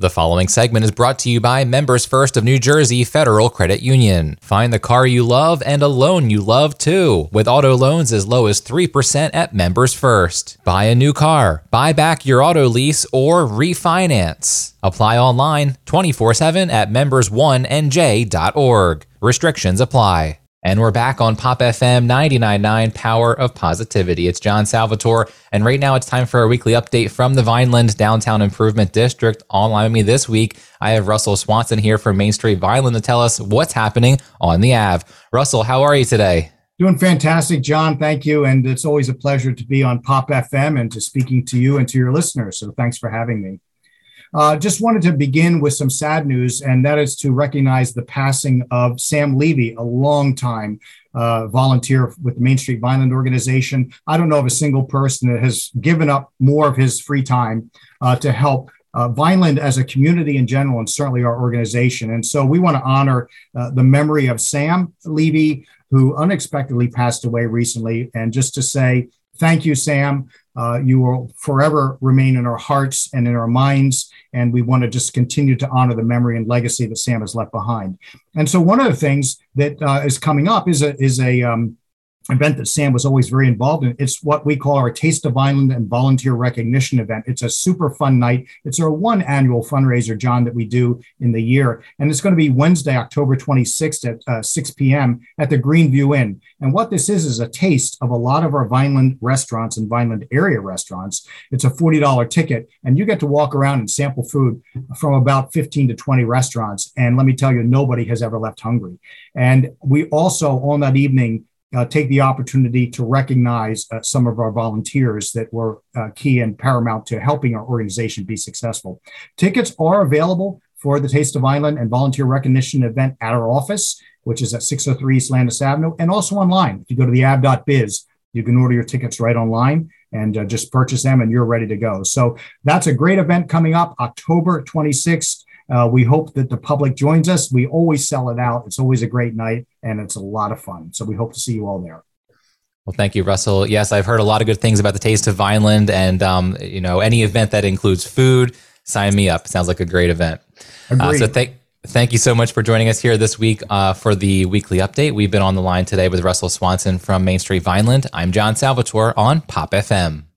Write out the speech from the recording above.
The following segment is brought to you by Members First of New Jersey Federal Credit Union. Find the car you love and a loan you love too, with auto loans as low as 3% at Members First. Buy a new car, buy back your auto lease, or refinance. Apply online 24 7 at members1nj.org. Restrictions apply. And we're back on Pop FM 99.9 Power of Positivity. It's John Salvatore. And right now it's time for a weekly update from the Vineland Downtown Improvement District. Online with me this week, I have Russell Swanson here from Main Street Vineland to tell us what's happening on the Ave. Russell, how are you today? Doing fantastic, John. Thank you. And it's always a pleasure to be on Pop FM and to speaking to you and to your listeners. So thanks for having me. Uh, just wanted to begin with some sad news, and that is to recognize the passing of Sam Levy, a long time uh, volunteer with the Main Street Vineland organization. I don't know of a single person that has given up more of his free time uh, to help uh, Vineland as a community in general, and certainly our organization. And so we want to honor uh, the memory of Sam Levy, who unexpectedly passed away recently, and just to say thank you, Sam. Uh, you will forever remain in our hearts and in our minds. And we want to just continue to honor the memory and legacy that Sam has left behind. And so, one of the things that uh, is coming up is a is a um, event that Sam was always very involved in. It's what we call our Taste of Vineland and Volunteer Recognition event. It's a super fun night. It's our one annual fundraiser, John, that we do in the year. And it's going to be Wednesday, October 26th at uh, 6 p.m. at the Greenview Inn. And what this is, is a taste of a lot of our Vineland restaurants and Vineland area restaurants. It's a $40 ticket, and you get to walk around and sample food from about 15 to 20 restaurants. And let me tell you, nobody has ever left hungry. And we also, on that evening, uh, take the opportunity to recognize uh, some of our volunteers that were uh, key and paramount to helping our organization be successful. Tickets are available for the Taste of Vineland and Volunteer Recognition event at our office, which is at 603 East Landis Avenue, and also online. If you go to the ave.biz, you can order your tickets right online and uh, just purchase them, and you're ready to go. So that's a great event coming up October 26th. Uh, we hope that the public joins us. We always sell it out. It's always a great night and it's a lot of fun. So we hope to see you all there. Well, thank you, Russell. Yes, I've heard a lot of good things about the Taste of Vineland, and um, you know, any event that includes food, sign me up. It sounds like a great event. Uh, so thank thank you so much for joining us here this week uh, for the weekly update. We've been on the line today with Russell Swanson from Main Street Vineland. I'm John Salvatore on Pop FM.